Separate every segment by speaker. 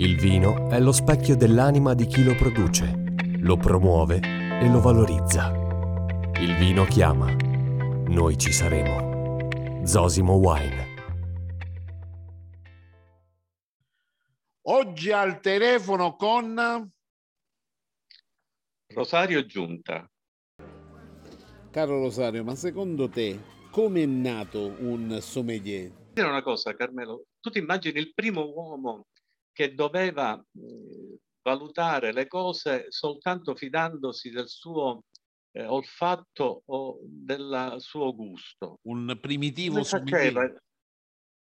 Speaker 1: Il vino è lo specchio dell'anima di chi lo produce, lo promuove e lo valorizza. Il vino chiama. Noi ci saremo. Zosimo Wine.
Speaker 2: Oggi al telefono con
Speaker 3: Rosario Giunta.
Speaker 2: Caro Rosario, ma secondo te come è nato un sommelier?
Speaker 3: Dire una cosa, Carmelo, tu ti immagini il primo uomo che doveva eh, valutare le cose soltanto fidandosi del suo eh, olfatto o del suo gusto.
Speaker 2: Un primitivo sommelier.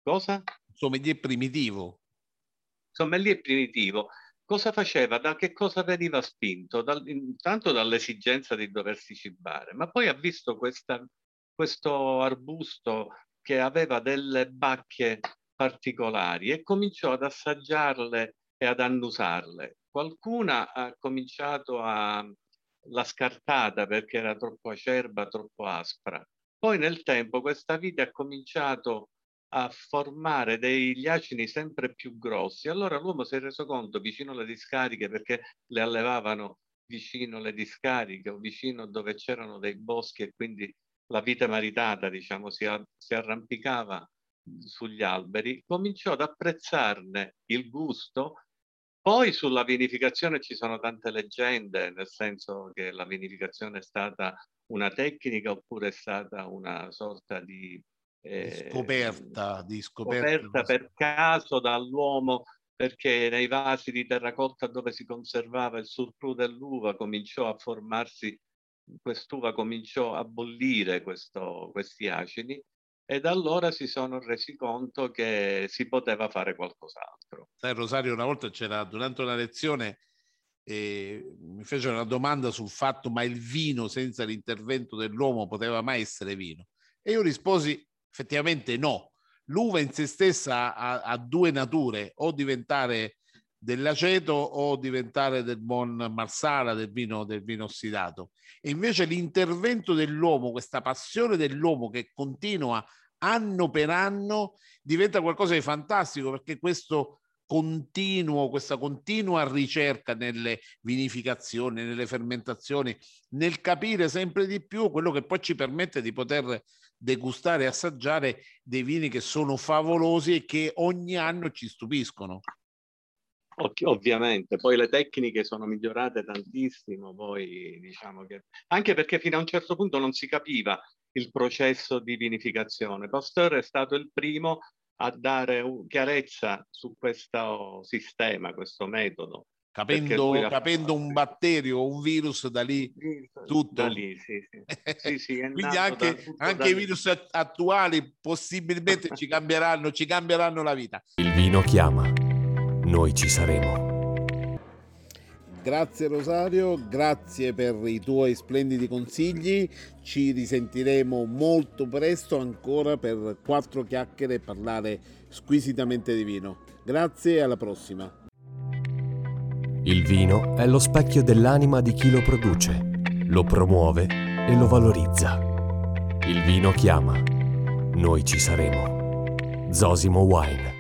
Speaker 3: Cosa?
Speaker 2: Sommelier primitivo.
Speaker 3: Sommelier primitivo. Cosa faceva? Da che cosa veniva spinto? Dal, intanto dall'esigenza di doversi cibare, ma poi ha visto questa, questo arbusto che aveva delle bacche particolari e cominciò ad assaggiarle e ad annusarle. Qualcuna ha cominciato a la scartata perché era troppo acerba, troppo aspra. Poi nel tempo questa vite ha cominciato a formare degli acini sempre più grossi. Allora l'uomo si è reso conto vicino alle discariche perché le allevavano vicino alle discariche o vicino dove c'erano dei boschi e quindi la vita maritata, diciamo, si, si arrampicava sugli alberi, cominciò ad apprezzarne il gusto. Poi sulla vinificazione ci sono tante leggende, nel senso che la vinificazione è stata una tecnica oppure è stata una sorta di,
Speaker 2: eh, scoperta, di
Speaker 3: scoperta, scoperta per caso dall'uomo perché nei vasi di terracotta dove si conservava il surplus dell'uva cominciò a formarsi, quest'uva cominciò a bollire questo, questi acidi e da allora si sono resi conto che si poteva fare qualcos'altro.
Speaker 2: Sai Rosario, una volta c'era durante una lezione eh, mi fece una domanda sul fatto ma il vino senza l'intervento dell'uomo poteva mai essere vino? E io risposi effettivamente no. L'uva in se stessa ha, ha due nature, o diventare dell'aceto o diventare del buon marsala, del vino, del vino ossidato. E invece l'intervento dell'uomo, questa passione dell'uomo che continua anno per anno, diventa qualcosa di fantastico perché questo continuo, questa continua ricerca nelle vinificazioni, nelle fermentazioni, nel capire sempre di più quello che poi ci permette di poter degustare e assaggiare dei vini che sono favolosi e che ogni anno ci stupiscono.
Speaker 3: Ovviamente, poi le tecniche sono migliorate tantissimo, poi diciamo che anche perché fino a un certo punto non si capiva il processo di vinificazione. Pasteur è stato il primo a dare chiarezza su questo sistema, questo metodo.
Speaker 2: Capendo, capendo un batterio, un virus da lì, tutto.
Speaker 3: Da lì, sì, sì. sì, sì
Speaker 2: Quindi anche, anche i virus attuali possibilmente ci cambieranno, ci cambieranno la vita.
Speaker 1: Il vino chiama noi ci saremo.
Speaker 2: Grazie Rosario, grazie per i tuoi splendidi consigli, ci risentiremo molto presto ancora per quattro chiacchiere e parlare squisitamente di vino. Grazie e alla prossima.
Speaker 1: Il vino è lo specchio dell'anima di chi lo produce, lo promuove e lo valorizza. Il vino chiama. Noi ci saremo. Zosimo Wine.